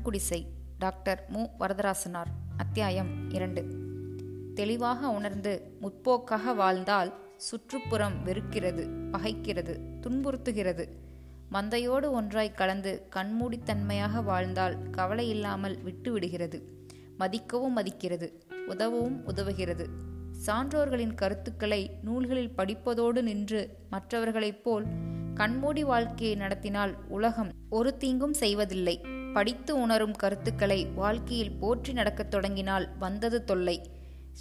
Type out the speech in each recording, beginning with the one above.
மண்குடிசை doctor மு. வரதராசனார். அத்தியாயம் இரண்டு. தெளிவாக உணர்ந்து முற்போக்காக வாழ்ந்தால் சுற்றுப்புறம் வெறுக்கிறது பகைக்கிறது துன்புறுத்துகிறது. மந்தையோடு ஒன்றாய் கலந்து கண்மூடித்தன்மையாக வாழ்ந்தால் கவலை இல்லாமல் விட்டுவிடுகிறது மதிக்கவும் மதிக்கிறது உதவவும் உதவுகிறது. சான்றோர்களின் கருத்துக்களை நூல்களில் படிப்பதோடு நின்று மற்றவர்களைப் போல் கண்மூடி வாழ்க்கையை நடத்தினால் உலகம் ஒரு தீங்கும் செய்வதில்லை. படித்து உணரும் கருத்துக்களை வாழ்க்கையில் போற்றி நடக்கத் தொடங்கினால் வந்தது தொல்லை.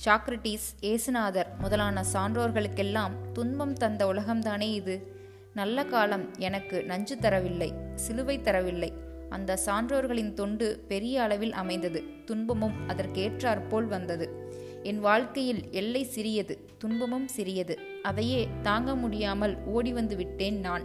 சாக்ரட்டிஸ் ஏசுநாதர் முதலான சான்றோர்களுக்கெல்லாம் துன்பம் தந்த உலகம்தானே இது. நல்ல காலம் எனக்கு நஞ்சு தரவில்லை சிலுவை தரவில்லை. அந்த சான்றோர்களின் தொண்டு பெரிய அளவில் அமைந்தது. துன்பமும் அதற்கேற்றாற்போல் வந்தது. என் வாழ்க்கையில் எல்லை சிறியது துன்பமும் சிறியது. அதையே தாங்க முடியாமல் ஓடி வந்து விட்டேன் நான்.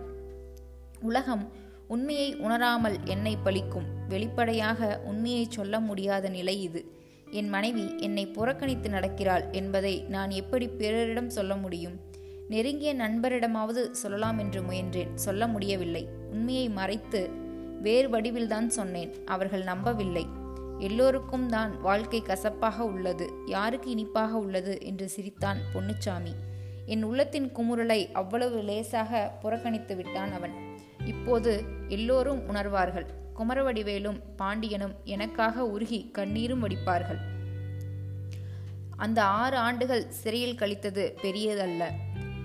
உலகம் உண்மையை உணராமல் என்னை பழிக்கும். வெளிப்படையாக உண்மையை சொல்ல முடியாத நிலை இது. என் மனைவி என்னை புறக்கணித்து நடக்கிறாள் என்பதை நான் எப்படி பிறரிடம் சொல்ல முடியும்? நெருங்கிய நண்பரிடமாவது சொல்லலாம் என்று முயன்றேன். சொல்ல முடியவில்லை. உண்மையை மறைத்து வேறு வடிவில்தான் சொன்னேன். அவர்கள் நம்பவில்லை. எல்லோருக்கும் தான் வாழ்க்கை கசப்பாக உள்ளது. யாருக்கு இனிப்பாக உள்ளது என்று சிரித்தான் பொன்னுச்சாமி. என் உள்ளத்தின் குமுறலை அவ்வளவு லேசாக புறக்கணித்து விட்டான் அவன். இப்போது எல்லோரும் உணர்வார்கள். குமரவடிவேலும் பாண்டியனும் எனக்காக உருகி கண்ணீரும் வடிப்பார்கள். அந்த ஆறு ஆண்டுகள் சிறையில் கழித்தது பெரியதல்ல.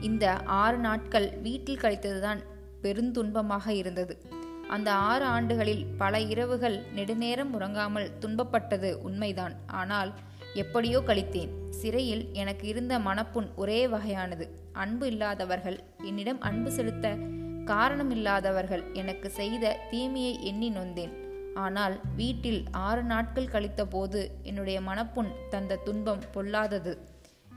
இந்த ஆறு நாட்கள் வீட்டில் கழித்ததுதான் பெருந்துன்பமாக இருந்தது. அந்த ஆறு ஆண்டுகளில் பல இரவுகள் நெடுநேரம் உறங்காமல் துன்பப்பட்டது உண்மைதான். ஆனால் எப்படியோ கழித்தேன். சிறையில் எனக்கு இருந்த மனப்புண் ஒரே வகையானது. அன்பு இல்லாதவர்கள் என்னிடம் அன்பு செலுத்த காரணமில்லாதவர்கள் எனக்கு செய்த தீமையை எண்ணி நொந்தேன். ஆனால் வீட்டில் ஆறு நாட்கள் கழித்த போது என்னுடைய மனப்புண் தந்த துன்பம் பொல்லாதது.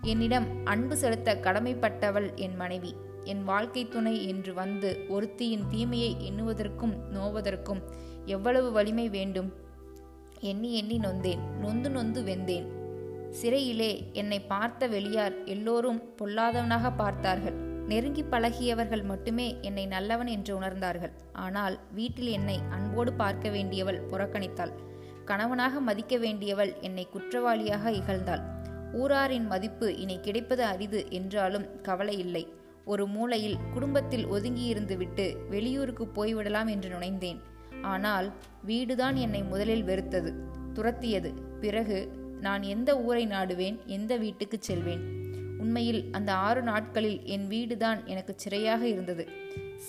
என்னிடம் அன்பு செலுத்த கடமைப்பட்டவள் என் மனைவி. என் வாழ்க்கை துணை என்று வந்து ஒருத்தியின் தீமையை எண்ணுவதற்கும் நோவதற்கும் எவ்வளவு வலிமை வேண்டும்? எண்ணி எண்ணி நொந்தேன். நொந்து நொந்து வெந்தேன். சிறையிலே என்னை பார்த்த வெளியார் எல்லோரும் பொல்லாதவனாக பார்த்தார்கள். நெருங்கி பழகியவர்கள் மட்டுமே என்னை நல்லவன் என்று உணர்ந்தார்கள். ஆனால் வீட்டில் என்னை அன்போடு பார்க்க வேண்டியவள் புறக்கணித்தாள். கணவனாக மதிக்க வேண்டியவள் என்னை குற்றவாளியாக இகழ்ந்தாள். ஊராரின் மதிப்பு இனி கிடைப்பது அரிது என்றாலும் கவலை இல்லை. ஒரு மூலையில் குடும்பத்தில் ஒதுங்கியிருந்து விட்டு வெளியூருக்கு போய்விடலாம் என்று நுழைந்தேன் ஆனால் வீடுதான் என்னை முதலில் வெறுத்தது. துரத்தியது. பிறகு நான் எந்த ஊரை நாடுவேன் எந்த வீட்டுக்கு செல்வேன்? உண்மையில் அந்த ஆறு நாட்களில் என் வீடுதான் எனக்கு சிறையாக இருந்தது.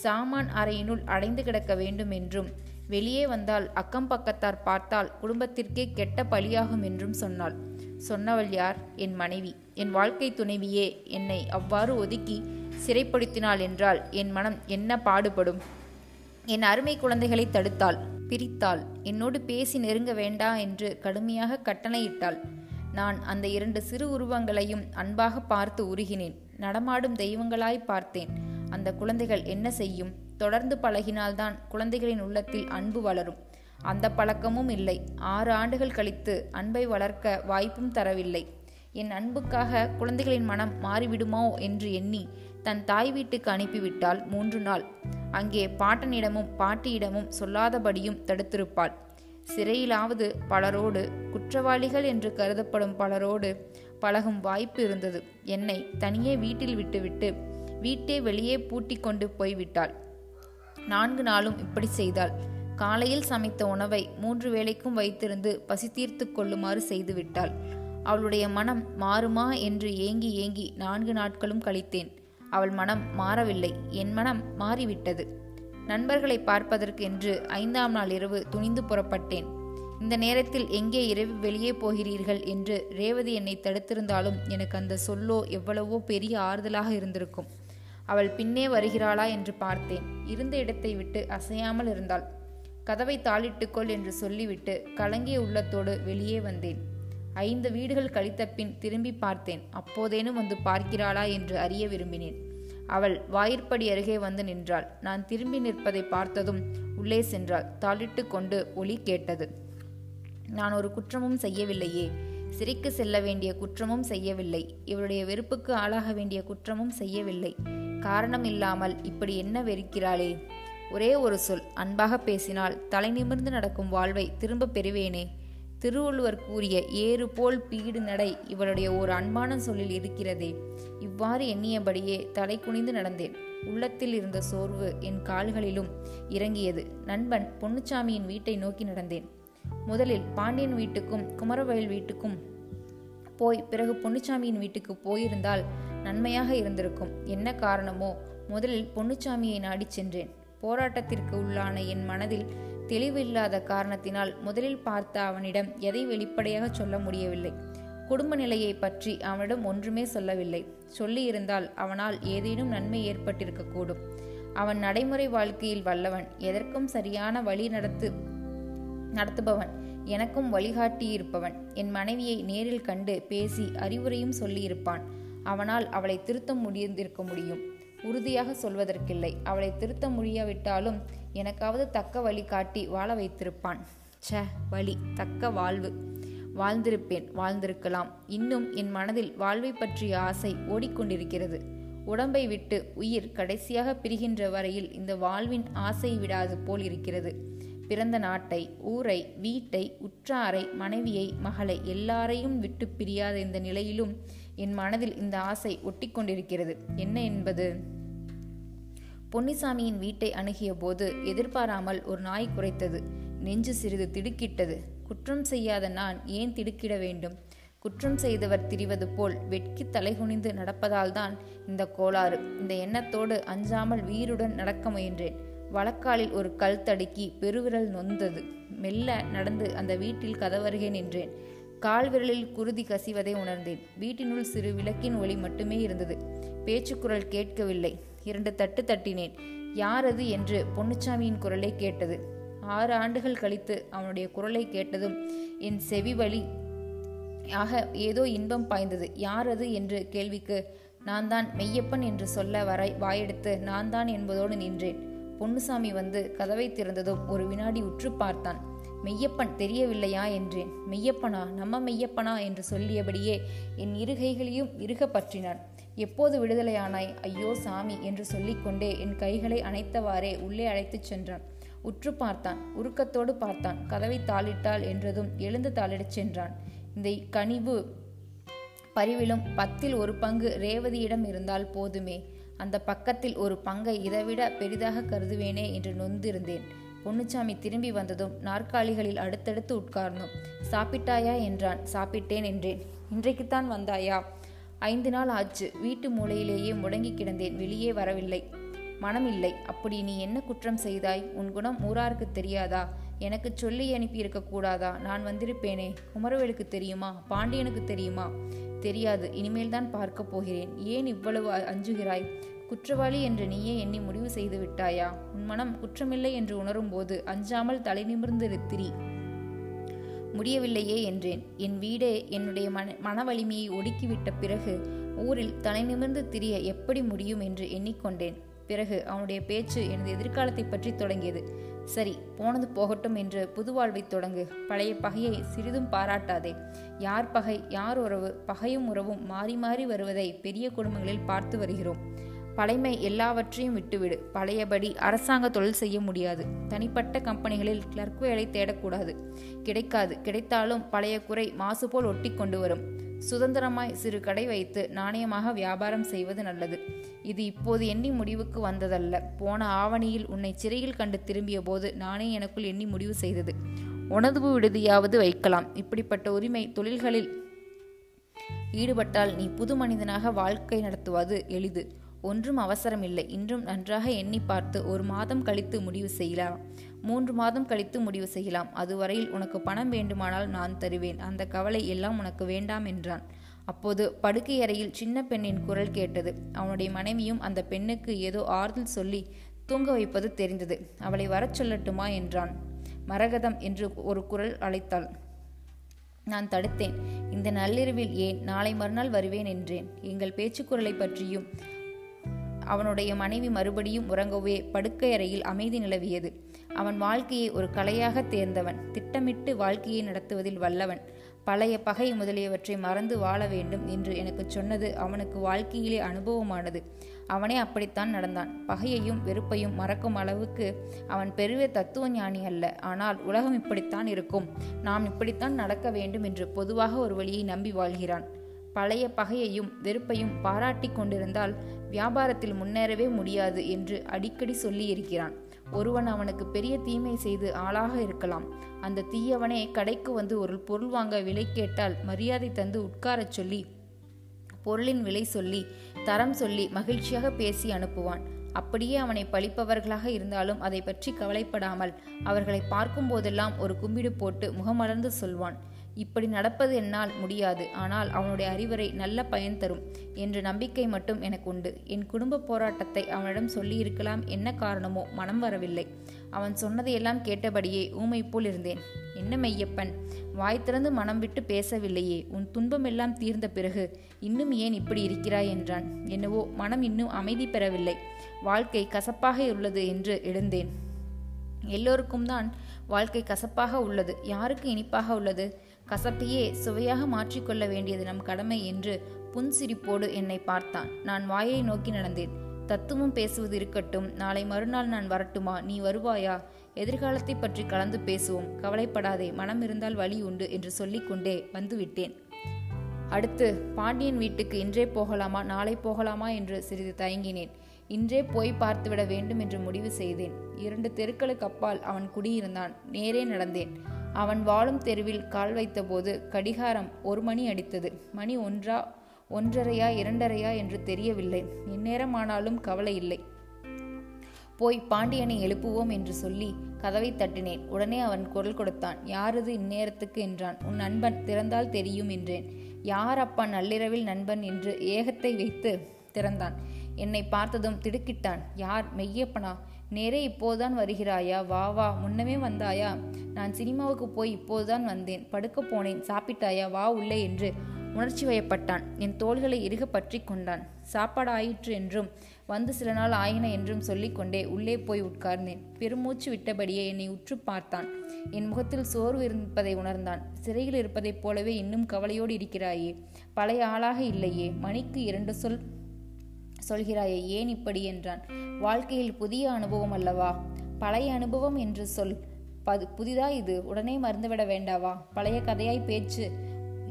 சாமான் அறையினுள் அடைந்து கிடக்க வேண்டும் என்றும் வெளியே வந்தால் அக்கம் பக்கத்தார் பார்த்தால் குடும்பத்திற்கே கெட்ட பழியாகும் என்றும் சொன்னாள். சொன்னவள் யார்? என் மனைவி. என் வாழ்க்கை துணைவியே என்னை அவ்வாறு ஒதுக்கி சிறைப்படுத்தினாள் என்றால் என் மனம் என்ன பாடுபடும்? என் அருமை குழந்தைகளை தடுத்தாள் பிரித்தாள். என்னோடு பேசி நெருங்க வேண்டா என்று கடுமையாக கட்டளையிட்டாள். நான் அந்த இரண்டு சிறு உருவங்களையும் அன்பாக பார்த்து உருகினேன். நடமாடும் தெய்வங்களாய் பார்த்தேன். அந்த குழந்தைகள் என்ன செய்யும்? தொடர்ந்து பழகினால்தான் குழந்தைகளின் உள்ளத்தில் அன்பு வளரும். அந்த பழக்கமும் இல்லை. ஆறு ஆண்டுகள் கழித்து அன்பை வளர்க்க வாய்ப்பும் தரவில்லை. என் அன்புக்காக குழந்தைகளின் மனம் மாறிவிடுமோ என்று எண்ணி தன் தாய் வீட்டுக்கு அனுப்பிவிட்டால் மூன்று நாள். அங்கே பாட்டனிடமும் பாட்டியிடமும் சொல்லாதபடியும் தடுத்திருப்பாள். சிறையிலாவது பலரோடு குற்றவாளிகள் என்று கருதப்படும் பலரோடு பழகும் வாய்ப்பு இருந்தது. என்னை தனியே வீட்டில் விட்டுவிட்டு வீட்டை வெளியே பூட்டி கொண்டு போய்விட்டாள். நான்கு நாளும் இப்படி செய்தாள். காலையில் சமைத்த உணவை மூன்று வேளைக்கும் வைத்திருந்து பசி தீர்த்து கொள்ளுமாறு செய்துவிட்டாள். அவளுடைய மனம் மாறுமா என்று ஏங்கி ஏங்கி நான்கு நாட்களும் கழித்தேன். அவள் மனம் மாறவில்லை. என் மனம் மாறிவிட்டது. நண்பர்களை பார்ப்பதற்கு என்று ஐந்தாம் நாள் இரவு துணிந்து புறப்பட்டேன். இந்த நேரத்தில் எங்கே இரவு வெளியே போகிறீர்கள் என்று ரேவதி என்னை தடுத்திருந்தாலும் எனக்கு அந்த சொல்லோ எவ்வளவோ பெரிய ஆறுதலாக இருந்திருக்கும். அவள் பின்னே வருகிறாளா என்று பார்த்தேன். இருந்த இடத்தை விட்டு அசையாமல் இருந்தாள். கதவை தாளிட்டுக்கொள் என்று சொல்லிவிட்டு கலங்கிய உள்ளத்தோடு வெளியே வந்தேன். ஐந்து வீடுகள் கழித்த பின் திரும்பி பார்த்தேன். அப்போதேனும் வந்து பார்க்கிறாளா என்று அறிய விரும்பினேன். அவள் வாயிற்படி அருகே வந்து நின்றாள். நான் திரும்பி நிற்பதை பார்த்ததும் உள்ளே சென்றாள். தாளிட்டு கொண்டு ஒளி கேட்டது. நான் ஒரு குற்றமும் செய்யவில்லையே. சிரிக்கு செல்ல வேண்டிய குற்றமும் செய்யவில்லை. இவளுடைய வெறுப்புக்கு ஆளாக வேண்டிய குற்றமும் செய்யவில்லை. காரணம் இல்லாமல் இப்படி என்ன வெறுக்கிறாளே? ஒரே ஒரு சொல். அன்பாக பேசினால் தலை நிமிர்ந்து நடக்கும் வாழ்வை திரும்பப் பெறுவேனே. திருவள்ளுவர் கூறிய ஏறு போல் பீடு நடை இவளுடைய ஒரு அன்பான சொல்லில் இருக்கிறதே. இவ்வாறு எண்ணியபடியே தலை குனிந்து நடந்தேன். உள்ளத்தில் இருந்த சோர்வு என் கால்களிலும் இறங்கியது. நண்பன் பொன்னுச்சாமியின் வீட்டை நோக்கி நடந்தேன். முதலில் பாண்டியன் வீட்டுக்கும் குமரவயல் வீட்டுக்கும் போய் பிறகு பொன்னுச்சாமியின் வீட்டுக்கு போயிருந்தால் நன்மையாக இருந்திருக்கும். என்ன காரணமோ? முதலில் பொன்னுச்சாமியை நாடிச் சென்றேன். போராட்டத்திற்கு உள்ளான என் மனதில் தெளிவில்லாத காரணத்தினால் முதலில் பார்த்த அவனிடம் எதை வெளிப்படையாக சொல்ல முடியவில்லை. குடும்ப நிலையை பற்றி அவனிடம் ஒன்றுமே சொல்லவில்லை. சொல்லியிருந்தால் அவனால் ஏதேனும் நன்மை ஏற்பட்டிருக்கக்கூடும். அவன் நடைமுறை வாழ்க்கையில் வல்லவன் எதற்கும் சரியான வழி நடத்து நடத்துபவன் எனக்கும் வழிகாட்டியிருப்பவன். என் மனைவியை நேரில் கண்டு பேசி அறிவுரையும் சொல்லியிருப்பான். அவனால் அவளை திருத்த முடிந்திருக்க முடியும். உறுதியாக சொல்வதற்கில்லை. அவளை திருத்த முடியாவிட்டாலும் எனக்காவது தக்க வழி காட்டி வாழ வைத்திருப்பான். ச வழி தக்க வாழ்வு. வாழ்ந்திருப்பேன் வாழ்ந்திருக்கலாம். இன்னும் என் மனதில் வாழ்வை பற்றிய ஆசை ஓடிக்கொண்டிருக்கிறது. உடம்பை விட்டு உயிர் கடைசியாக பிரிகின்ற வரையில் இந்த வாழ்வின் ஆசை விடாது போல் இருக்கிறது. பிறந்த நாட்டை ஊரை வீட்டை உற்றாரை மனைவியை மகளை எல்லாரையும் விட்டு பிரியாத இந்த நிலையிலும் என் மனதில் இந்த ஆசை ஒட்டி கொண்டிருக்கிறது என்ன என்பது? பொன்னிசாமியின் வீட்டை அணுகிய போது எதிர்பாராமல் ஒரு நாய் குறைத்தது நெஞ்சு சிறிது திடுக்கிட்டது. குற்றம் செய்யாத நான் ஏன் திடுக்கிட வேண்டும்? குற்றம் செய்தவர் திரிவது போல் வெட்கி தலைகுனிந்து நடப்பதால்தான் இந்த கோளாறு. இந்த எண்ணத்தோடு அஞ்சாமல் வீருடன் நடக்க முயன்றேன். வழக்காலில் ஒரு கல் தடுக்கி பெருவிரல் நொந்தது. மெல்ல நடந்து அந்த வீட்டில் கதவருகே நின்றேன். கால் விரலில் குருதி கசிவதை உணர்ந்தேன். வீட்டினுள் சிறு விளக்கின் ஒளி மட்டுமே இருந்தது. பேச்சுக்குரல் கேட்கவில்லை. இரண்டு தட்டு தட்டினேன். யார் அது? என்று பொன்னுச்சாமியின் குரலை கேட்டது. ஆறு ஆண்டுகள் கழித்து அவனுடைய குரலை கேட்டதும் என் செவி வழி ஆக ஏதோ இன்பம் பாய்ந்தது. யார் அது? என்று கேள்விக்கு நான் தான் மெய்யப்பன் என்று சொல்ல வரை வாயெடுத்து நான் தான் என்பதோடு நின்றேன். பொன்னுசாமி வந்து கதவை திறந்ததும் ஒரு வினாடி உற்று பார்த்தான். மெய்யப்பன் தெரியவில்லையா என்றேன். மெய்யப்பனா? நம்ம மெய்யப்பனா? என்று சொல்லியபடியே என் இருகைகளையும் இருக பற்றினான் எப்போது விடுதலையானாய்? ஐயோ சாமி! என்று சொல்லிக்கொண்டே என் கைகளை அணைத்தவாறே உள்ளே அழைத்துச் சென்றான். உற்று பார்த்தான். உருக்கத்தோடு பார்த்தான். கதவை தாளிட்டாள் என்றதும் எழுந்து தாளிடச் சென்றான். இந்த கனிவு பரிவிலும் பத்தில் ஒரு பங்கு ரேவதியிடம் இருந்தால் போதுமே. அந்த பக்கத்தில் ஒரு பங்கை இதைவிட பெரிதாக கருதுவேனே என்று நொந்திருந்தேன் பொன்னுச்சாமி திரும்பி வந்ததும் நாற்காலிகளில் அடுத்தடுத்து உட்கார்ந்தோம் சாப்பிட்டாயா? என்றான். சாப்பிட்டேன் என்றேன். இன்றைக்குத்தான் வந்தாயா? ஐந்து நாள் ஆச்சு. வீட்டு மூலையிலேயே முடங்கி கிடந்தேன். வெளியே வரவில்லை. மனமில்லை. அப்படி நீ என்ன குற்றம் செய்தாய்? உன் குணம் ஊராருக்கு தெரியாதா? எனக்கு சொல்லி அனுப்பியிருக்க கூடாதா? நான் வந்திருப்பேனே. குமரவேலுக்கு தெரியுமா? பாண்டியனுக்கு தெரியுமா? தெரியாது. இனிமேல் தான் பார்க்க போகிறேன். ஏன் இவ்வளவு அஞ்சுகிறாய்? குற்றவாளி என்று நீயே எண்ணி முடிவு செய்து விட்டாயா? உன் மனம் குற்றமில்லை என்று உணரும்போது அஞ்சாமல் தலை நிமிர்ந்து திரி முடியவில்லையே என்றேன். என் வீடே என்னுடைய மன மன வலிமையை ஒடுக்கிவிட்ட பிறகு ஊரில் தலை நிமிர்ந்து திரிய எப்படி முடியும் என்று எண்ணிக்கொண்டேன். பிறகு அவனுடைய பேச்சு எனது எதிர்காலத்தை பற்றி தொடங்கியது. சரி போனது போகட்டும் என்று புது வாழ்வை தொடங்கு. பழைய பகையை சிறிதும் பாராட்டாதே. யார் பகை யார் உறவு பகையும் உறவும் மாறி மாறி வருவதை பெரிய குடும்பங்களில் பார்த்து வருகிறோம். பழைமை எல்லாவற்றையும் விட்டுவிடு. பழையபடி அரசாங்க தொழில் செய்ய முடியாது. தனிப்பட்ட கம்பெனிகளில் கிளர்க் வேலை தேடக்கூடாது. கிடைக்காது. கிடைத்தாலும் பழைய குறை மாசு போல் ஒட்டி கொண்டு வரும். சுதந்திரமாய் சிறு கடை வைத்து நாணயமாக வியாபாரம் செய்வது நல்லது. இது இப்போது எண்ணி முடிவுக்கு வந்ததல்ல. போன ஆவணியில் உன்னை சிறையில் கண்டு திரும்பிய போது நானே எனக்குள் எண்ணி முடிவு செய்தது. உணவு விடுதியாவது வைக்கலாம். இப்படிப்பட்ட உரிமை தொழில்களில் ஈடுபட்டால் நீ புது மனிதனாக வாழ்க்கை நடத்துவது எளிது. ஒன்றும் அவசரமில்லை. இன்றும் நன்றாக எண்ணி பார்த்து ஒரு மாதம் கழித்து முடிவு செய்யலாம். மூன்று மாதம் கழித்து முடிவு செய்யலாம். அதுவரையில் உனக்கு பணம் வேண்டுமானால் நான் தருவேன். அந்த கவலை எல்லாம் உனக்கு வேண்டாம் என்றான். அப்போது படுக்கை அறையில் சின்ன பெண்ணின் குரல் கேட்டது. அவனுடைய மனைவியும் அந்த பெண்ணுக்கு ஏதோ ஆறுதல் சொல்லி தூங்க வைப்பது தெரிந்தது. அவளை வரச் சொல்லட்டுமா என்றான். மரகதம் என்று ஒரு குரல் அழைத்தாள். நான் தடுத்தேன். இந்த நள்ளிரவில் ஏன் நாளை மறுநாள் வருவேன் என்றேன். எங்கள் பேச்சுக்குரலை பற்றியும் அவனுடைய மனைவி மறுபடியும் உறங்கவே படுக்கை அறையில் அமைதி நிலவியது. அவன் வாழ்க்கையை ஒரு கலையாக தேர்ந்தவன். திட்டமிட்டு வாழ்க்கையை நடத்துவதில் வல்லவன். பழைய பகை முதலியவற்றை மறந்து வாழ வேண்டும் என்று எனக்கு சொன்னது அவனுக்கு வாழ்க்கையிலே அனுபவமானது. அவனே அப்படித்தான் நடந்தான். பகையையும் வெறுப்பையும் மறக்கும் அளவுக்கு அவன் பெரிய தத்துவ ஞானி அல்ல. ஆனால் உலகம் இப்படித்தான் இருக்கும். நாம் இப்படித்தான் நடக்க வேண்டும் என்று பொதுவாக ஒரு வழியை நம்பி வாழ்கிறான். பழைய பகையையும் வெறுப்பையும் பாராட்டி கொண்டிருந்தால் வியாபாரத்தில் முன்னேறவே முடியாது என்று அடிக்கடி சொல்லியிருக்கிறான். ஒருவன் அவனுக்கு பெரிய தீமை செய்து ஆளாக இருக்கலாம். அந்த தீயவனே கடைக்கு வந்து ஒரு பொருள் வாங்க விலை கேட்டால் மரியாதை தந்து உட்காரச் சொல்லி பொருளின் விலை சொல்லி தரம் சொல்லி மகிழ்ச்சியாக பேசி அனுப்புவான். அப்படியே அவனை பழிப்பவர்களாக இருந்தாலும் அதை பற்றி கவலைப்படாமல் அவர்களை பார்க்கும் போதெல்லாம் ஒரு கும்பிடு போட்டு முகமலர்ந்து சொல்வான். இப்படி நடப்பது என்னால் முடியாது. ஆனால் அவனுடைய அறிவுரை நல்ல பயன் தரும் என்ற நம்பிக்கை மட்டும் எனக்கு உண்டு. என் குடும்ப போராட்டத்தை அவனிடம் சொல்லியிருக்கலாம் என்ன காரணமோ மனம் வரவில்லை. அவன் சொன்னதையெல்லாம் கேட்டபடியே ஊமை போல் இருந்தேன். என்ன மெய்யப்பன்? வாய் திறந்து மனம் விட்டு பேசவில்லையே. உன் துன்பமெல்லாம் தீர்ந்த பிறகு இன்னும் ஏன் இப்படி இருக்கிறாய் என்றான். என்னவோ மனம் இன்னும் அமைதி பெறவில்லை. வாழ்க்கை கசப்பாக உள்ளது என்று எழுந்தேன். எல்லோருக்கும் தான் வாழ்க்கை கசப்பாக உள்ளது. யாருக்கு இனிப்பாக உள்ளது? கசப்பையே சுவையாக மாற்றிக்கொள்ள வேண்டியது நம் கடமை என்று புன்சிரிப்போடு என்னை பார்த்தான். நான் வாயை நோக்கி நடந்தேன். தத்துவம் பேசுவது இருக்கட்டும். நாளை மறுநாள் நான் வரட்டுமா? நீ வருவாயா? எதிர்காலத்தை பற்றி கலந்து பேசுவோம். கவலைப்படாதே. மனம் இருந்தால் வழி உண்டு என்று சொல்லிக்கொண்டே வந்துவிட்டேன். அடுத்து பாண்டியன் வீட்டுக்கு இன்றே போகலாமா? நாளை போகலாமா? என்று சிறிது தயங்கினேன். இன்றே போய் பார்த்துவிட வேண்டும் என்று முடிவு செய்தேன். இரண்டு தெருக்களுக்கு அப்பால் அவன் குடியிருந்தான். நேரே நடந்தேன். அவன் வாழும் தெருவில் கால் வைத்தபோது கடிகாரம் ஒரு மணி அடித்தது. மணி ஒன்றா ஒன்றரையா இரண்டரையா என்று தெரியவில்லை. எந்நேரமானாலும் கவலை இல்லை. போய் பாண்டியனை எழுப்புவோம் என்று சொல்லி கதவை தட்டினேன். உடனே அவன் குரல் கொடுத்தான். யாரது இந்நேரத்துக்கு? என்றான். உன் நண்பன் திறந்தால் தெரியும் என்றேன். யார் அப்பா நள்ளிரவில் நண்பன்? என்று ஏகத்தை வைத்து திறந்தான். என்னை பார்த்ததும் திடுக்கிட்டான். யார்? மெய்யப்பனா? நேரே இப்போதுதான் வருகிறாயா? வா வா முன்னமே வந்தாயா? நான் சினிமாவுக்கு போய் இப்போதுதான் வந்தேன். படுக்க போனேன். சாப்பிட்டாயா? வா உள்ளே என்று உணர்ச்சி வயப்பட்டான். என் தோள்களை இறுக பற்றி கொண்டான். சாப்பாடு ஆயிற்று என்றும் வந்து சில நாள் ஆயின என்றும் சொல்லிக்கொண்டே உள்ளே போய் உட்கார்ந்தேன். பெருமூச்சு விட்டபடியே என்னை உற்று பார்த்தான். என் முகத்தில் சோர்வு இருப்பதை உணர்ந்தான். சிறையில் இருப்பதைப் போலவே இன்னும் கவலையோடு இருக்கிறாயே? பழைய ஆளாக இல்லையே? மணிக்கு இரண்டு சொல் சொல்கிறாயே ஏன் இப்படி என்றான். வாழ்க்கையில் புதிய அனுபவம் அல்லவா? பழைய அனுபவம் என்று சொல். பது புதிதா இது? உடனே மறந்துவிட வேண்டாவா? பழைய கதையாய் பேச்சு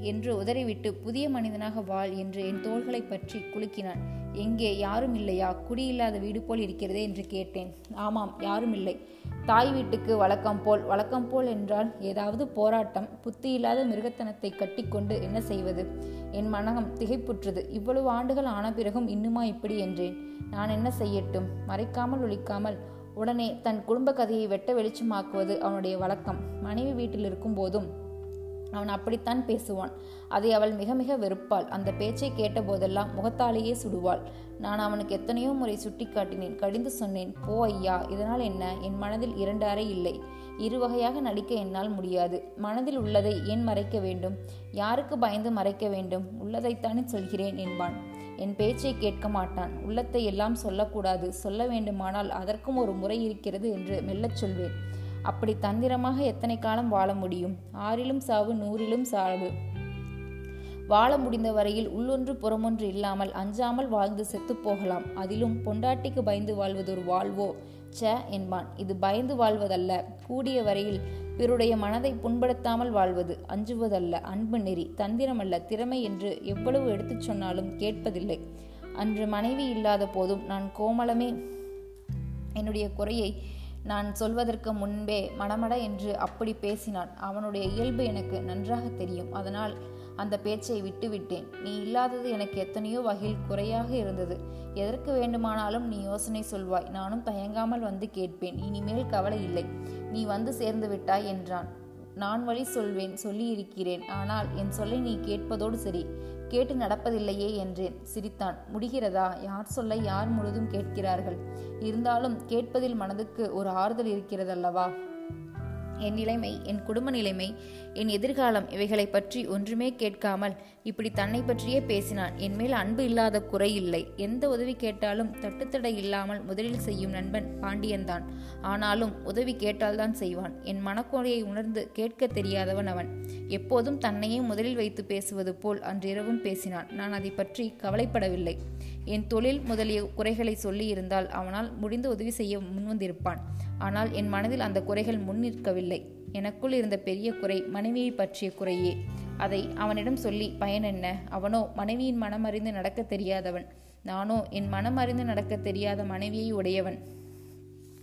என்று உதறிவிட்டு புதிய மனிதனாக வாழ் என்று என் தோள்களை பற்றி குலுக்கினான். எங்கே? யாரும் இல்லையா? குடியில்லாத வீடு போல் இருக்கிறதே என்று கேட்டேன். ஆமாம் யாரும் இல்லை. தாய் வீட்டுக்கு வழக்கம் போல் வழக்கம் போல் என்றால் ஏதாவது போராட்டம் புத்தி இல்லாத மிருகத்தனத்தை கட்டிக்கொண்டு என்ன செய்வது? என் மனகம் திகைப்புற்றது. இவ்வளவு ஆண்டுகள் ஆன பிறகும் இன்னுமா இப்படி என்றேன். நான் என்ன செய்யட்டும்? மறைக்காமல் ஒழிக்காமல் உடனே தன் குடும்ப கதையை வெட்ட வெளிச்சமாக்குவது அவனுடைய வழக்கம். மனைவி வீட்டில் இருக்கும் போதும் அவன் அப்படித்தான் பேசுவான். அதை அவள் மிக மிக வெறுப்பாள். அந்த பேச்சை கேட்ட போதெல்லாம் முகத்தாலேயே சுடுவாள். நான் அவனுக்கு எத்தனையோ முறை சுட்டி காட்டினேன் கடிந்து சொன்னேன் போ ஐயா இதனால் என்ன? என் மனதில் இரண்டு அறை இல்லை. இரு வகையாக நடிக்க என்னால் முடியாது. மனதில் உள்ளதை ஏன் மறைக்க வேண்டும்? யாருக்கு பயந்து மறைக்க வேண்டும்? உள்ளதைத்தானே சொல்கிறேன் என்பான். என் பேச்சை கேட்க மாட்டான். உள்ளத்தை எல்லாம் சொல்லக்கூடாது. சொல்ல வேண்டுமானால் அதற்கும் ஒரு முறை இருக்கிறது என்று மெல்லச் சொல்வேன். அப்படி தந்திரமாக எத்தனை காலம் வாழ முடியும்? ஆறிலும் சாவு நூறிலும் சாவு. வாழ முடிந்த வரையில் உள்ளொன்று புறமொன்று இல்லாமல் அஞ்சாமல் வாழ்ந்து செத்து போகலாம். அதிலும் பொண்டாட்டிக்கு பயந்து வாழ்வது ஒரு வாழ்வோ? ச என்பான். இது பயந்து வாழ்வதல்ல. கூடிய வரையில் பிறருடைய மனதை புண்படுத்தாமல் வாழ்வது அஞ்சுவதல்ல. அன்பு நெறி தந்திரமல்ல திறமை என்று எவ்வளவு எடுத்துச் சொன்னாலும் கேட்பதில்லை. அன்று மனைவி இல்லாத போதும் நான் கோமலமே என்னுடைய குறையை நான் சொல்வதற்கு முன்பே மடமட என்று அப்படி பேசினான். அவனுடைய இயல்பு எனக்கு நன்றாக தெரியும். அதனால் அந்த பேச்சை விட்டுவிட்டேன். நீ இல்லாதது எனக்கு எத்தனையோ வகையில் குறையாக இருந்தது. எதற்கு வேண்டுமானாலும் நீ யோசனை சொல்வாய். நானும் தயங்காமல் வந்து கேட்பேன். இனிமேல் கவலை இல்லை. நீ வந்து சேர்ந்து விட்டாய் என்றான். நான் வழி சொல்வேன் சொல்லியிருக்கிறேன். ஆனால் என் சொல்லை நீ கேட்பதோடு சரி. கேட்டு நடப்பதில்லையே என்றேன். சிரித்தான். முடிகிறதா? யார் சொல்ல யார் முழுதும் கேட்கிறார்கள்? இருந்தாலும் கேட்பதில் மனதுக்கு ஒரு ஆறுதல் இருக்கிறதல்லவா? என் நிலைமை என் குடும்ப நிலைமை என் எதிர்காலம் இவைகளை பற்றி ஒன்றுமே கேட்காமல் இப்படி தன்னை பற்றியே பேசினான். என் மேல் அன்பு இல்லாத குறை இல்லை. எந்த உதவி கேட்டாலும் தட்டுத்தடை இல்லாமல் முதலில் செய்யும் நண்பன் பாண்டியன்தான். ஆனாலும் உதவி கேட்டால்தான் செய்வான். என் மனக்குறையை உணர்ந்து கேட்க தெரியாதவன் அவன். எப்போதும் தன்னையே முதலில் வைத்து பேசுவது போல் அன்றிரவும் பேசினான். நான் அதை பற்றி கவலைப்படவில்லை. என் தொழில் முதலிய குறைகளை சொல்லியிருந்தால் அவனால் முடிந்து உதவி செய்ய முன்வந்திருப்பான். ஆனால் என் மனதில் அந்த குறைகள் முன்னிற்கவில்லை எனக்குள் இருந்த பெரிய குறை மனைவியை பற்றிய குறையே. அதை அவனிடம் சொல்லி பயன் என்ன? அவனோ மனைவியின் மனம் அறிந்து நடக்க தெரியாதவன். நானோ என் மனம் அறிந்து நடக்க தெரியாத மனைவியை உடையவன்.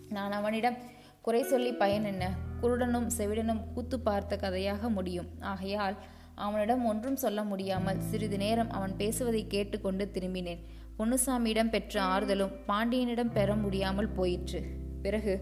நான் அவனிடம் குறை சொல்லி பயன் என்ன? குருடனும் செவிடனும் கூத்து பார்த்த கதையாக முடியும். ஆகையால் அவனிடம் ஒன்றும் சொல்ல முடியாமல் சிறிது நேரம் அவன் பேசுவதை கேட்டுக்கொண்டு திரும்பினேன். பொன்னுசாமியிடம் பெற்ற ஆறுதலும் பாண்டியனிடம் பெற முடியாமல் போயிற்று. பிறகு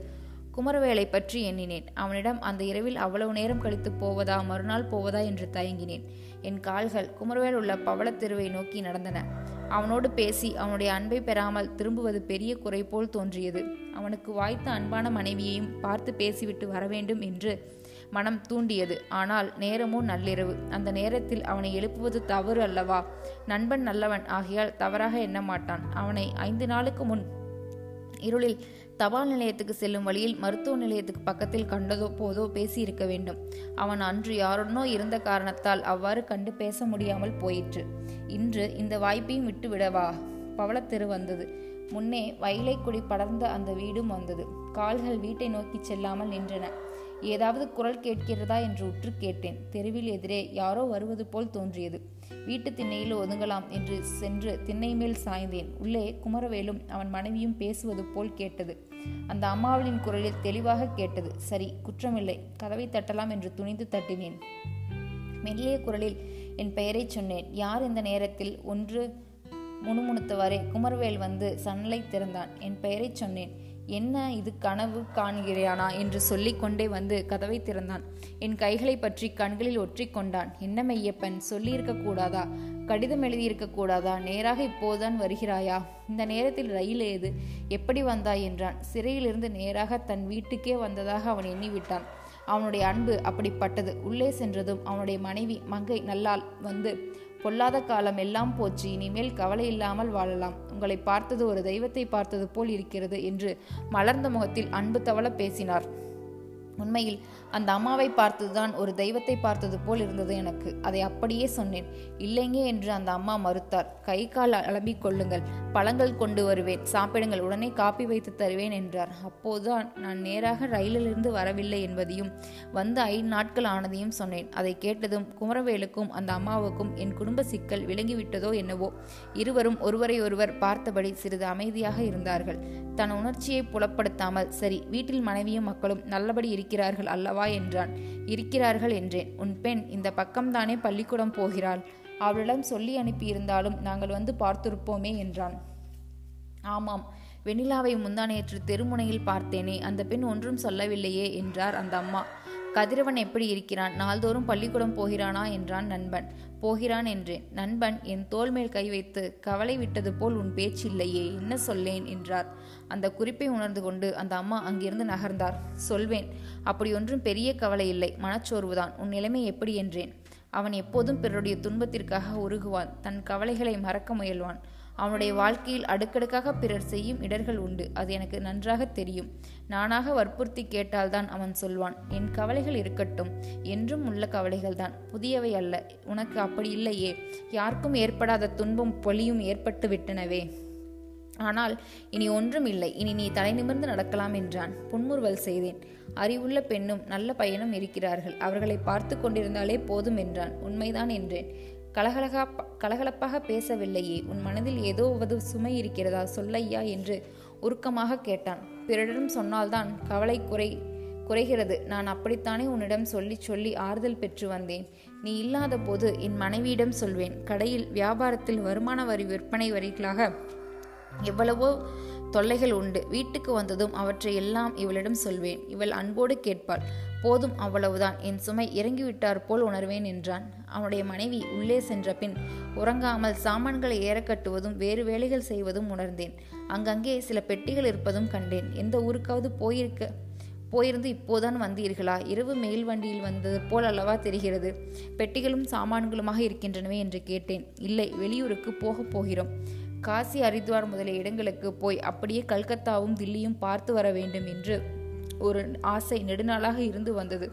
குமரவேலை பற்றி எண்ணினேன். அவனிடம் அந்த இரவில் அவ்வளவு நேரம் கழித்து போவதா? மறுநாள் போவதா? என்று தயங்கினேன். என் கால்கள் குமரவேல் உள்ள பவளத்தெருவை நோக்கி நடந்தன. அவனோடு பேசி அவனுடைய அன்பை பெறாமல் திரும்புவது பெரிய குறை போல் தோன்றியது. அவனுக்கு வாய்த்த அன்பான மனைவியையும் பார்த்து பேசிவிட்டு வர வேண்டும் என்று மனம் தூண்டியது. ஆனால் நேரமோ நள்ளிரவு. அந்த நேரத்தில் அவனை எழுப்புவது தவறு அல்லவா? நண்பன் நல்லவன். ஆகையால் தவறாக எண்ண மாட்டான். அவனை ஐந்து நாளுக்கு முன் இருளில் தபால் நிலையத்துக்கு செல்லும் வழியில் மருத்துவ நிலையத்துக்கு பக்கத்தில் கண்டதோ போதோ பேசியிருக்க வேண்டும். அவன் அன்று யாருடனோ இருந்த காரணத்தால் அவ்வாறு கண்டு பேச முடியாமல் போயிற்று. இன்று இந்த வாய்ப்பையும் விட்டு விடவா பவளத்தெரு வந்தது. முன்னே வயலைக்குடி படர்ந்த அந்த வீடும் வந்தது. கால்கள் வீட்டை நோக்கி செல்லாமல் நின்றன. ஏதாவது குரல் கேட்கிறதா என்று உற்று கேட்டேன். தெருவில் எதிரே யாரோ வருவது போல் தோன்றியது. வீட்டு திண்ணையில் ஒதுங்கலாம் என்று சென்று திண்ணை மேல் சாய்ந்தேன். உள்ளே குமரவேலும் அவன் மனைவியும் பேசுவது போல் கேட்டது. அந்த அம்மாவளின் குரலில் தெளிவாக கேட்டது. சரி குற்றமில்லை. கதவை தட்டலாம் என்று துணிந்து தட்டினேன். மெல்லிய குரலில் என் பெயரை சொன்னேன். யார் இந்த நேரத்தில்? ஒன்று முணுமுணுத்தவரே குமரவேல் வந்து சன்னலை திறந்தான். என் பெயரை சொன்னேன். என்ன இது கனவு காண்கிறானா? என்று சொல்லிக்கொண்டே வந்து கதவை திறந்தான். என் கைகளை பற்றி கண்களில் ஒற்றிக்கொண்டான் என்ன மெய்யப்பன்? சொல்லியிருக்க கூடாதா? கடிதம் எழுதியிருக்க கூடாதா? நேராக இப்போதுதான் வருகிறாயா? இந்த நேரத்தில் ரயில் ஏது? எப்படி வந்தாய்? என்றான். சிறையிலிருந்து நேராக தன் வீட்டுக்கே வந்ததாக அவன் எண்ணிவிட்டான். அவனுடைய அன்பு அப்படிப்பட்டது. உள்ளே சென்றதும் அவனுடைய மனைவி மங்கை நல்லால் வந்து பொல்லாத காலம் எல்லாம் போச்சு இனிமேல் கவலை இல்லாமல் வாழலாம். உங்களை பார்த்தது ஒரு தெய்வத்தை பார்த்தது போல் இருக்கிறது என்று மலர்ந்த முகத்தில் அன்பு தவள பேசினார். உண்மையில் அந்த அம்மாவை பார்த்ததுதான் ஒரு தெய்வத்தை பார்த்தது போல் இருந்தது எனக்கு. அதை அப்படியே சொன்னேன். இல்லைங்க என்று அந்த அம்மா மறுத்தார். கை கால் அலம்பிக் கொள்ளுங்கள். பழங்கள் கொண்டு வருவேன். சாப்பிடுங்கள். உடனே காப்பி வைத்து தருவேன் என்றார். அப்போதுதான் நான் நேராக ரயிலிலிருந்து வரவில்லை என்பதையும் வந்து ஐந்து நாட்கள் ஆனதையும் சொன்னேன். அதை கேட்டதும் குமரவேலுக்கும் அந்த அம்மாவுக்கும் என் குடும்ப சிக்கல் விளங்கிவிட்டதோ என்னவோ இருவரும் ஒருவரை ஒருவர் பார்த்தபடி சிறிது அமைதியாக இருந்தார்கள். தன் உணர்ச்சியை புலப்படுத்தாமல் சரி வீட்டில் மனைவியும் மக்களும் நல்லபடி இருக்கிறார்கள் அல்லவா என்றான். இருக்கிறார்கள் என்றேன். உன் பெண் இந்த பக்கம்தானே பள்ளிக்கூடம் போகிறாள். அவளிடம் சொல்லி அனுப்பியிருந்தாலும் நாங்கள் வந்து பார்த்திருப்போமே என்றான். ஆமாம் வெண்ணிலாவை முந்தானேற்று தெருமுனையில் பார்த்தேனே அந்த பெண் ஒன்றும் சொல்லவில்லையே என்றார் அந்த அம்மா. கதிரவன் எப்படி இருக்கிறான்? நாள்தோறும் பள்ளிக்கூடம் போகிறானா? என்றான் நண்பன். போகிறான் என்றேன் நண்பன் என் தோல் மேல் கை வைத்து கவலை விட்டது போல் உன் பேச்சு இல்லையே என்ன சொல்லேன்? என்றார். அந்த குறிப்பை உணர்ந்து கொண்டு அந்த அம்மா அங்கிருந்து நகர்ந்தார். சொல்வேன் அப்படி ஒன்றும் பெரிய கவலை இல்லை மனச்சோர்வுதான். உன் நிலைமை எப்படி? என்றேன். அவன் எப்போதும் பிறருடைய துன்பத்திற்காக உருகுவான். தன் கவலைகளை மறக்க முயல்வான். அவனுடைய வாழ்க்கையில் அடுக்கடுக்காக பிறர் செய்யும் இடர்கள் உண்டு. அது எனக்கு நன்றாக தெரியும். நானாக வற்புறுத்தி கேட்டால்தான் அவன் சொல்வான் என் கவலைகள் இருக்கட்டும். என்றும் உள்ள கவலைகள்தான். புதியவை அல்ல. உனக்கு அப்படி இல்லையே. யாருக்கும் ஏற்படாத துன்பம் பொலியும் ஏற்பட்டு விட்டனவே. ஆனால் இனி ஒன்றும் இல்லை. இனி நீ தலை நிமிர்ந்து நடக்கலாம் என்றான். புன்முறுவல் செய்தேன். அறிவுள்ள பெண்ணும் நல்ல பையனும் இருக்கிறார்கள். அவர்களை பார்த்து கொண்டிருந்தாலே போதும் என்றான். உண்மைதான் என்றேன். கலகலகா கலகலப்பாக பேசவில்லையே. உன் மனதில் ஏதோ ஒரு சுமை இருக்கிறதா சொல்லையா என்று உருக்கமாக கேட்டான். பிறரிடம் சொன்னால்தான் கவலை குறை குறைகிறது. நான் அப்படித்தானே உன்னிடம் சொல்லி சொல்லி ஆறுதல் பெற்று வந்தேன். நீ இல்லாத போது என் மனைவியிடம் சொல்வேன். கடையில் வியாபாரத்தில் வருமான வரி விற்பனை வரிகளாக எவ்வளவோ தொல்லைகள் உண்டு. வீட்டுக்கு வந்ததும் அவற்றை எல்லாம் இவளிடம் சொல்வேன். இவள் அன்போடு கேட்பாள். போதும் அவ்வளவுதான். என் சுமை இறங்கிவிட்டார் போல் உணர்வேன் என்றான். அவனுடைய மனைவி உள்ளே சென்ற பின் உறங்காமல் சாமான்களை ஏற கட்டுவதும் வேறு வேலைகள் செய்வதும் உணர்ந்தேன். அங்கங்கே சில பெட்டிகள் இருப்பதும் கண்டேன். எந்த ஊருக்காவது போயிருக்க போயிருந்து இப்போதான் வந்தீர்களா? இரவு மெயில் வண்டியில் வந்தது போல் அல்லவா தெரிகிறது. பெட்டிகளும் சாமான்களுமாக இருக்கின்றனவே என்று கேட்டேன். இல்லை வெளியூருக்கு போகப் போகிறோம். காசி ஹரித்வார் முதலிய இடங்களுக்கு போய் அப்படியே கல்கத்தாவும் தில்லியும் பார்த்து வர வேண்டும் என்று ஒரு ஆசை நெடுநாளாக இருந்து வந்தது.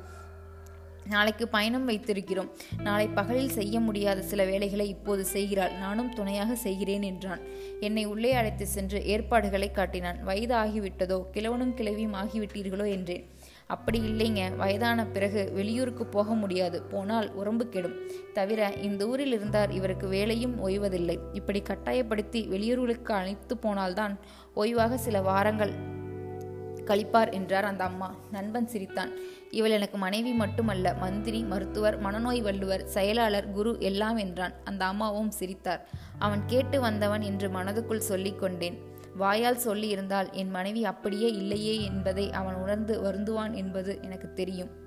நாளைக்கு பயணம் வைத்திருக்கிறோம். நாளை பகலில் செய்ய முடியாத சில வேலைகளை இப்போது செய்கிறாள். நானும் துணையாக செய்கிறேன் என்றான். என்னை உள்ளே அழைத்து சென்று ஏற்பாடுகளை காட்டினான். வயது ஆகிவிட்டதோ கிழவனும் கிழவியும் ஆகிவிட்டீர்களோ என்றேன். அப்படி இல்லைங்க. வயதான பிறகு வெளியூருக்கு போக முடியாது. போனால் உடம்பு கெடும். தவிர இந்த ஊரில் இருந்தார். இவருக்கு வேலையும் ஓய்வதில்லை. இப்படி கட்டாயப்படுத்தி வெளியூர்களுக்கு அழைத்து போனால்தான் ஓய்வாக சில வாரங்கள் கழிப்பார் என்றார் அந்த அம்மா. நண்பன் சிரித்தான். இவள் எனக்கு மனைவி மட்டுமல்ல மந்திரி மருத்துவர் மனநோய் வள்ளுவர் செயலாளர் குரு எல்லாம் என்றான். அந்த அம்மாவும் சிரித்தார். அவன் கேட்டு வந்தவன் என்று மனதுக்குள் சொல்லிக் கொண்டேன். வாயால் சொல்லியிருந்தால் என் மனைவி அப்படியே இல்லையே என்பதை அவன் உணர்ந்து வருந்துவான் என்பது எனக்கு தெரியும்.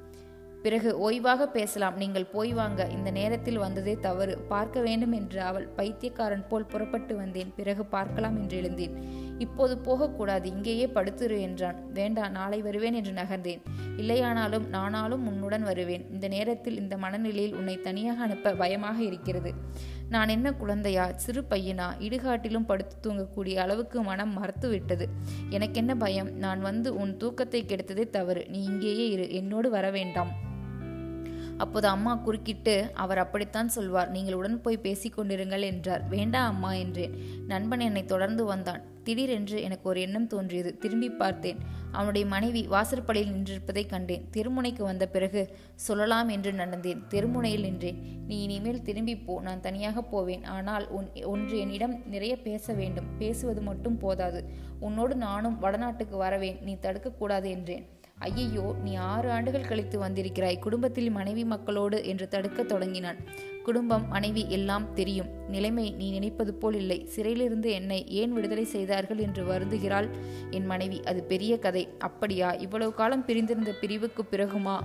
பிறகு ஓய்வாக பேசலாம் நீங்கள் போய் வாங்க. இந்த நேரத்தில் வந்ததே தவறு. பார்க்க வேண்டும் என்று அவள் பைத்தியக்காரன் போல் புறப்பட்டு வந்தேன். பிறகு பார்க்கலாம் என்று எழுந்தேன். இப்போது போகக்கூடாது இங்கேயே படுத்துரு என்றான். வேண்டாம் நாளை வருவேன் என்று நகர்ந்தேன். இல்லையானாலும் நானாலும் உன்னுடன் வருவேன். இந்த நேரத்தில் இந்த மனநிலையில் உன்னை தனியாக அனுப்ப பயமாக இருக்கிறது. நான் என்ன குழந்தையா? சிறு பையனா? இடுகாட்டிலும் படுத்து தூங்கக்கூடிய அளவுக்கு மனம் மறுத்து விட்டது எனக்கென்ன பயம்? நான் வந்து உன் தூக்கத்தை கெடுத்ததே தவறு. நீ இங்கேயே இரு. என்னோடு வர வேண்டாம். அப்போது அம்மா குறுக்கிட்டு அவர் அப்படித்தான் சொல்வார். நீங்கள் உடன் போய் பேசிக் கொண்டிருங்கள் என்றார். வேண்டாம் அம்மா என்றேன். நண்பன் என்னை தொடர்ந்து வந்தான். திடீரென்று எனக்கு ஒரு எண்ணம் தோன்றியது. திரும்பி பார்த்தேன். அவனுடைய மனைவி வாசற்படியில் நின்றிருப்பதை கண்டேன். தெருமுனைக்கு வந்த பிறகு சொல்லலாம் என்று நடந்தேன். தெருமுனையில் நின்றேன். நீ இனிமேல் திரும்பி போ. நான் தனியாக போவேன். ஆனால் உன் ஒன்று என்னிடம் நிறைய பேச வேண்டும். பேசுவது மட்டும் போதாது. உன்னோடு நானும் வடநாட்டுக்கு வரவேன். நீ தடுக்கக்கூடாது என்றேன். ஐயையோ நீ ஆறு ஆண்டுகள் கழித்து வந்திருக்கிறாய். குடும்பத்தில் மனைவி மக்களோடு என்று தடுக்கத் தொடங்கினான். குடும்பம் மனைவி எல்லாம் தெரியும். நிலைமை நீ நினைப்பது போல் இல்லை. சிறையிலிருந்து என்னை ஏன் விடுதலை செய்தார்கள் என்று வருந்துகிறாள் என் மனைவி. அது பெரிய கதை. அப்படியா? இவ்வளவு காலம் பிரிந்திருந்த பிரிவுக்கு பிறகுமா?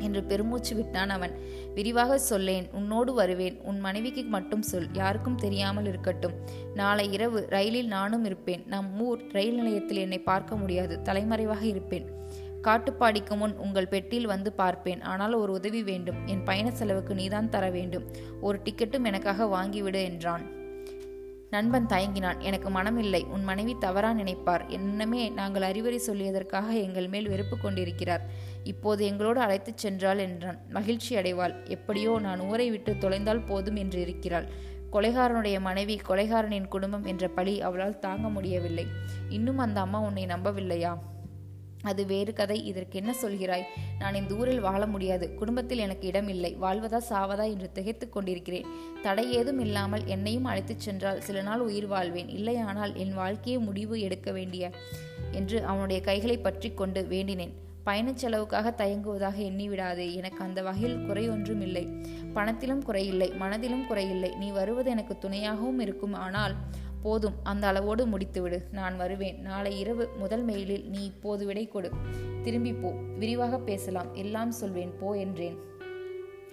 என்று பெருமூச்சு விட்டான் அவன். விரிவாக சொல்லேன் உன்னோடு வருவேன். உன் மனைவிக்கு மட்டும் சொல். யாருக்கும் தெரியாமல் இருக்கட்டும். நாளை இரவு ரயிலில் நானும் இருப்பேன். நம் ஊர் ரயில் நிலையத்தில் என்னை பார்க்க முடியாது. தலைமறைவாக இருப்பேன். காட்டுப்பாடிக்கு முன் உங்கள் பெட்டியில் வந்து பார்ப்பேன். ஆனால் ஒரு உதவி வேண்டும். என் பயண செலவுக்கு நீதான் தர வேண்டும். ஒரு டிக்கெட்டும் எனக்காக வாங்கிவிடு என்றான். நண்பன் தயங்கினான். எனக்கு மனமில்லை. உன் மனைவி தவறா நினைப்பார். என்னமே நாங்கள் அறிவுரை சொல்லியதற்காக எங்கள் மேல் வெறுப்பு கொண்டிருக்கிறார். இப்போது எங்களோடு அழைத்துச் சென்றாள் என்றான். மகிழ்ச்சி அடைவாள். எப்படியோ நான் ஊரை விட்டு தொலைந்தால் போதும் என்று இருக்கிறாள். கொலைகாரனுடைய மனைவி கொலைகாரனின் குடும்பம் என்ற பழி அவளால் தாங்க முடியவில்லை. இன்னும் அந்த அம்மா உன்னை நம்பவில்லையா? அது வேறு கதை. இதற்கு என்ன சொல்கிறாய்? நான் இந்த ஊரில் வாழ முடியாது. குடும்பத்தில் எனக்கு இடம் இல்லை வாழ்வதா சாவதா என்று திகைத்துக் கொண்டிருக்கிறேன். தடை ஏதும் இல்லாமல் என்னையும் அழைத்துச் சென்றால் சில நாள் உயிர் வாழ்வேன். இல்லையானால் என் வாழ்க்கையை முடிவு எடுக்க வேண்டிய என்று அவனுடைய கைகளை பற்றி கொண்டு வேண்டினேன். பயணச் செலவுக்காக தயங்குவதாக எண்ணிவிடாதே. எனக்கு அந்த வகையில் குறை ஒன்றும் இல்லை பணத்திலும் குறையில்லை. மனதிலும் குறையில்லை. நீ வருவது எனக்கு துணையாகவும் இருக்கும். ஆனால் போதும் அந்த அளவோடு முடித்துவிடு. நான் வருவேன். நாளை இரவு முதல் மெயிலில் நீ இப்போது விடை கொடு. திரும்பி போ. விரிவாக பேசலாம். எல்லாம் சொல்வேன். போ என்றேன்.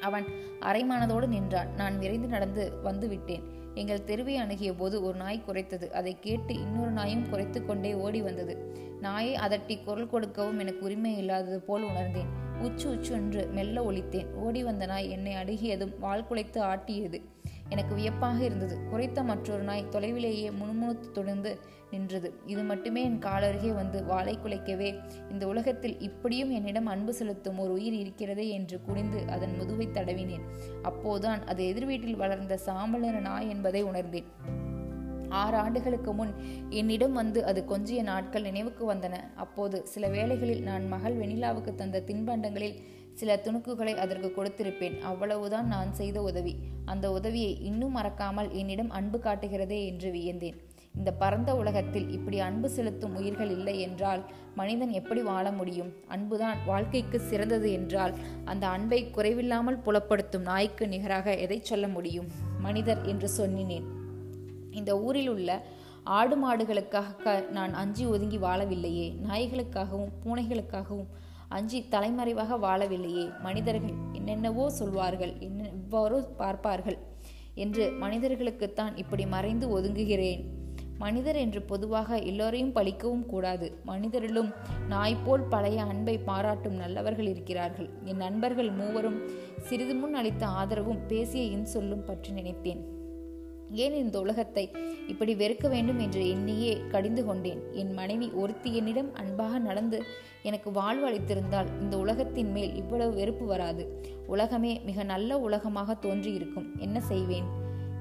அவன் அரைமானதோடு நின்றான். நான் விரைந்து நடந்து வந்து விட்டேன் எங்கள் தெருவை அணுகிய போது ஒரு நாய் குறைத்தது அதை கேட்டு இன்னொரு நாயும் குறைத்து கொண்டே ஓடி வந்தது. நாயை அதட்டி குரல் கொடுக்கவும் எனக்கு உரிமை இல்லாதது போல் உணர்ந்தேன். உச்சு உச்சு என்று மெல்ல ஒழித்தேன் ஓடி வந்த நாய் என்னை அணுகியதும் வால் குலைத்து ஆட்டியது. எனக்கு வியப்பாக இருந்தது. குறைத்த மற்றொரு நாய் தொலைவிலேயே முணுமுணுத்து தொடர்ந்து நின்றது. இது மட்டுமே என் காலருகே வந்து வாளை குலைக்கவே இந்த உலகத்தில் இப்படியும் என்னிடம் அன்பு செலுத்தும் ஒரு உயிர் இருக்கிறதே என்று குனிந்து அதன் முதுவை தடவினேன். அப்போதுதான் அது எதிர் வீட்டில் வளர்ந்த சாம்பல் நாய் என்பதை உணர்ந்தேன். ஆறு ஆண்டுகளுக்கு முன் என்னிடம் வந்து அது கொஞ்சிய நாட்கள் நினைவுக்கு வந்தன. அப்போது சில வேளைகளில் நான் மகள் வெனிலாவுக்கு தந்த தின்பண்டங்களில் சில துணுக்குகளை அதற்கு கொடுத்திருப்பேன். அவ்வளவுதான் நான் செய்த உதவி. அந்த உதவியை இன்னும் மறக்காமல் என்னிடம் அன்பு காட்டுகிறதே என்று வியந்தேன். இந்த பரந்த உலகத்தில் இப்படி அன்பு செலுத்தும் உயிர்கள் இல்லை என்றால் மனிதன் எப்படி வாழ முடியும்? அன்புதான் வாழ்க்கைக்கு சிறந்தது என்றால் அந்த அன்பை குறைவில்லாமல் புலப்படுத்தும் நாய்க்கு நிகராக எதை சொல்ல முடியும்? மனிதர் என்று சொன்னினேன். இந்த ஊரில் உள்ள ஆடு மாடுகளுக்காக நான் அஞ்சி ஒதுங்கி வாழவில்லையே. நாய்களுக்காகவும் பூனைகளுக்காகவும் அஞ்சி தலைமறைவாக வாழவில்லையே. மனிதர்கள் என்னென்னவோ சொல்வார்கள் என்ன பார்ப்பார்கள் என்று மனிதர்களுக்குத்தான் இப்படி மறைந்து ஒதுங்குகிறேன். மனிதர் என்று பொதுவாக எல்லோரையும் பழிக்கவும் கூடாது. மனிதரிலும் நாய் போல் பழைய அன்பை பாராட்டும் நல்லவர்கள் இருக்கிறார்கள். என் நண்பர்கள் மூவரும் சிறிது முன் அளித்த ஆதரவும் பேசிய இன்சொல்லும் பற்றி நினைத்தேன். ஏன் இந்த உலகத்தை இப்படி வெறுக்க வேண்டும் என்று எண்ணியே கடிந்து கொண்டேன்? என் மனைவி ஒருத்தி என்னிடம் அன்பாக நடந்து எனக்கு வாழ்வு அளித்திருந்தால் இந்த உலகத்தின் மேல் இவ்வளவு வெறுப்பு வராது. உலகமே மிக நல்ல உலகமாக தோன்றியிருக்கும். என்ன செய்வேன்?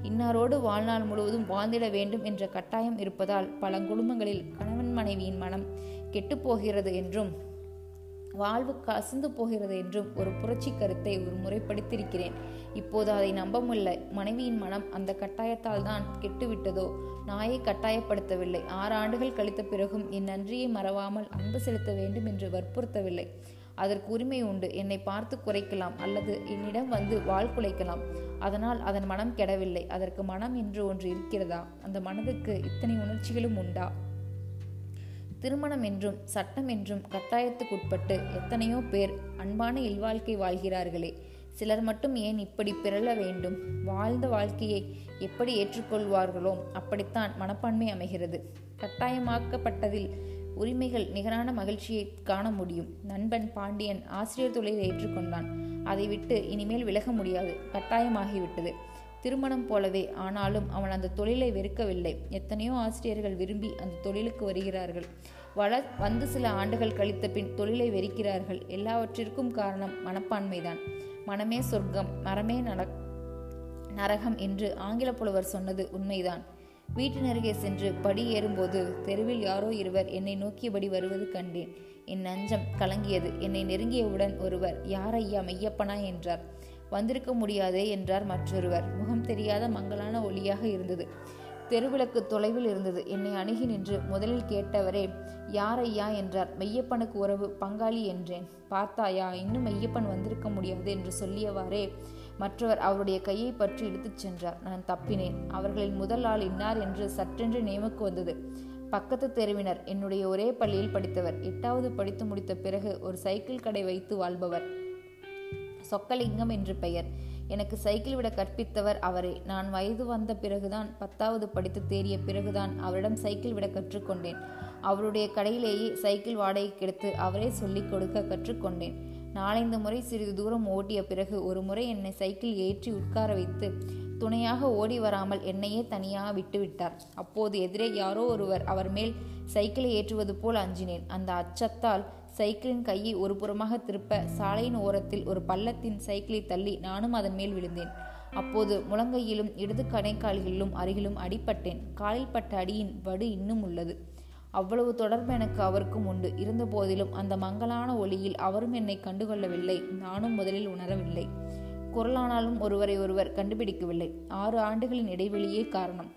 இன்னாரோடு வாழ்நாள் முழுவதும் வாழ்ந்திட வேண்டும் என்ற கட்டாயம் இருப்பதால் பல குடும்பங்களில் கணவன் மனைவியின் மனம் கெட்டுப்போகிறது என்றும் வாழ்வு கசந்து போகிறது என்றும் ஒரு புரட்சி கருத்தை ஒரு முறைப்படுத்தியிருக்கிறேன். இப்போது அதை நம்ப முடியல மனைவியின் மனம் அந்த கட்டாயத்தால் தான் கெட்டுவிட்டதோ? நாயை கட்டாயப்படுத்தவில்லை. ஆறு ஆண்டுகள் கழித்த பிறகும் என் நன்றியை மறவாமல் அன்பு செலுத்த வேண்டும் என்று வற்புறுத்தவில்லை. அதற்கு உரிமை உண்டு. என்னை பார்த்து குறைக்கலாம் அல்லது என்னிடம் வந்து வாழ் குலைக்கலாம். அதனால் அதன் மனம் கெடவில்லை. அதற்கு மனம் என்று ஒன்று இருக்கிறதா? அந்த மனதுக்கு இத்தனை உணர்ச்சிகளும் உண்டா? திருமணம் என்றும் சட்டம் என்றும் கட்டாயத்துக்குட்பட்டு எத்தனையோ பேர் அன்பான இல்வாழ்க்கை வாழ்கிறார்களே. சிலர் மட்டும் ஏன் இப்படி பிறழ வேண்டும்? வாழ்ந்த வாழ்க்கையை எப்படி ஏற்றுக்கொள்வார்களோ அப்படித்தான் மனப்பான்மை அமைகிறது. கட்டாயமாக்கப்பட்டதில் உரிமைகள் நிகரான மகிழ்ச்சியை காண முடியும். நண்பன் பாண்டியன் ஆசிரியர் தொழிலை ஏற்றுக்கொண்டான். அதை விட்டு இனிமேல் விலக முடியாது. கட்டாயமாகிவிட்டது. திருமணம் போலவே. ஆனாலும் அவன் அந்த தொழிலை வெறுக்கவில்லை. எத்தனையோ ஆசிரியர்கள் விரும்பி அந்த தொழிலுக்கு வருகிறார்கள். வள வந்து சில ஆண்டுகள் கழித்த பின் தொழிலை வெறுக்கிறார்கள். எல்லாவற்றிற்கும் காரணம் மனப்பான்மைதான். மனமே சொர்க்கம் மரமே நட நரகம் என்று ஆங்கில புலவர் சொன்னது உண்மைதான். வீட்டினருகே சென்று படி ஏறும்போது தெருவில் யாரோ இருவர் என்னை நோக்கியபடி வருவது கண்டேன். என் நஞ்சம் கலங்கியது. என்னை நெருங்கியவுடன் ஒருவர் யார் ஐயா மெய்யப்பனா? என்றார். வந்திருக்க முடியாதே என்றார் மற்றொருவர். முகம் தெரியாத மங்களான ஒளியாக இருந்தது. தெருவிளக்கு தொலைவில் இருந்தது. என்னை அணுகி நின்று முதலில் கேட்டவரே யார் ஐயா என்றார். மெய்யப்பனுக்கு உறவு பங்காளி என்றேன். பார்த்தாயா? இன்னும் மெய்யப்பன் வந்திருக்க முடியாது என்று சொல்லியவாறே மற்றவர் அவருடைய கையை பற்றி இழுத்துச் சென்றார். நான் தப்பினேன். அவர்களின் முதல் ஆள் இன்னார் என்று சற்றென்று நியமக்கு வந்தது. பக்கத்து தெருவினர் என்னுடைய ஒரே பள்ளியில் படித்தவர். எட்டாவது படித்து முடித்த பிறகு ஒரு சைக்கிள் கடை வைத்து வாழ்பவர். சொக்கலிங்கம் என்று பெயர். எனக்கு சைக்கிள் விட கற்பித்தவர் அவரே. நான் வயது வந்த பிறகுதான் பத்தாவது படித்து தேறிய பிறகுதான் அவரிடம் சைக்கிள் விட கற்றுக்கொண்டேன் அவருடைய கடையிலேயே சைக்கிள் வாடகை கெடுத்து அவரே சொல்லிக் கொடுக்க கற்றுக்கொண்டேன் நாலைந்து முறை சிறிது தூரம் ஓட்டிய பிறகு ஒரு முறை என்னை சைக்கிள் ஏற்றி உட்கார வைத்து துணையாக ஓடி வராமல் என்னையே தனியாக விட்டுவிட்டார். அப்போது எதிரே யாரோ ஒருவர் அவர் மேல் சைக்கிளை ஏற்றுவது போல் அஞ்சினேன். அந்த அச்சத்தால் சைக்கிளின் கையை ஒரு புறமாக திருப்ப சாலையின் ஓரத்தில் ஒரு பள்ளத்தின் சைக்கிளை தள்ளி நானும் அதன் மேல் விழுந்தேன். அப்போது முழங்கையிலும் இடது கணைக்கால்களிலும் அருகிலும் அடிப்பட்டேன் காலில் பட்ட அடியின் வடு இன்னும் உள்ளது. அவ்வளவு தொடர்பு எனக்கு அவருக்கும் உண்டு. இருந்த போதிலும் அந்த மங்களான ஒளியில் அவரும் என்னை கண்டுகொள்ளவில்லை. நானும் முதலில் உணரவில்லை. குரலானாலும் ஒருவரை ஒருவர் கண்டுபிடிக்கவில்லை. ஆறு ஆண்டுகளின் இடைவெளியே காரணம்.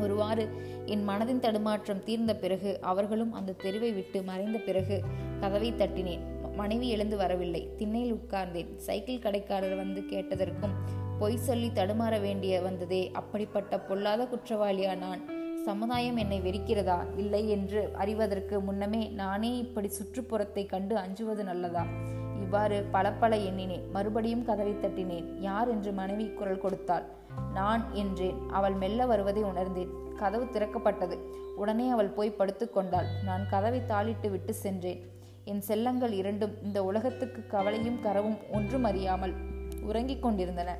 ஒருவாறு என் மனதின் தடுமாற்றம் தீர்ந்த பிறகு அவர்களும் அந்த தெருவை விட்டு மறைந்த பிறகு கதவை தட்டினேன். மனைவி எழுந்து வரவில்லை. திண்ணையில் உட்கார்ந்தேன். சைக்கிள் கடைக்காரர் வந்து கேட்டதற்கும் பொய் சொல்லி தடுமாற வேண்டிய வந்ததே. அப்படிப்பட்ட பொல்லாத குற்றவாளியா நான்? சமுதாயம் என்னை வெறுக்கிறதா? இல்லை என்று அறிவதற்கு முன்னமே நானே இப்படி சுற்றுப்புறத்தை கண்டு அஞ்சுவது நல்லதா? இவ்வாறு பல பல எண்ணினேன். மறுபடியும் கதவை தட்டினேன். யார் என்று மனைவி குரல் கொடுத்தாள். நான் என்றேன். அவள் மெல்ல வருவதை உணர்ந்தேன். கதவு திறக்கப்பட்டது. உடனே அவள் போய் படுத்துக்கொண்டாள் நான் கதவை தாளிட்டு விட்டு சென்றேன். என் செல்லங்கள் இரண்டும் இந்த உலகத்துக்கு கவலையும் கரவும் ஒன்றும் அறியாமல் உறங்கிக் கொண்டிருந்தன.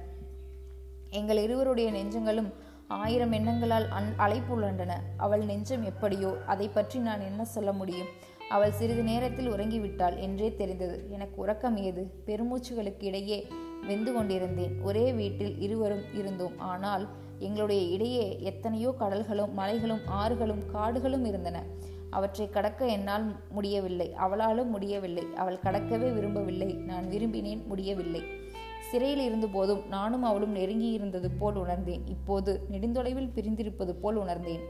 எங்கள் இருவருடைய நெஞ்சங்களும் ஆயிரம் எண்ணங்களால் அன் அலைப்புள்ளண்டன அவள் நெஞ்சம் எப்படியோ அதை பற்றி நான் என்ன சொல்ல முடியும்? அவள் சிறிது நேரத்தில் உறங்கிவிட்டாள் என்றே தெரிந்தது. எனக்கு உறக்கம் ஏது? பெருமூச்சுகளுக்கு இடையே வெந்து கொண்டிருந்தேன். ஒரே வீட்டில் இருவரும் இருந்தோம். ஆனால் எங்களுடைய இடையே எத்தனையோ கடல்களும் மலைகளும் ஆறுகளும் காடுகளும் இருந்தன. அவற்றை கடக்க என்னால் முடியவில்லை. அவளாலும் முடியவில்லை. அவள் கடக்கவே விரும்பவில்லை. நான் விரும்பினேன் முடியவில்லை. சிறையில் இருந்தபோதும் நானும் அவளும் நெருங்கியிருந்தது போல் உணர்ந்தேன். இப்போது நெடுந்தொலைவில் பிரிந்திருப்பது போல் உணர்ந்தேன்.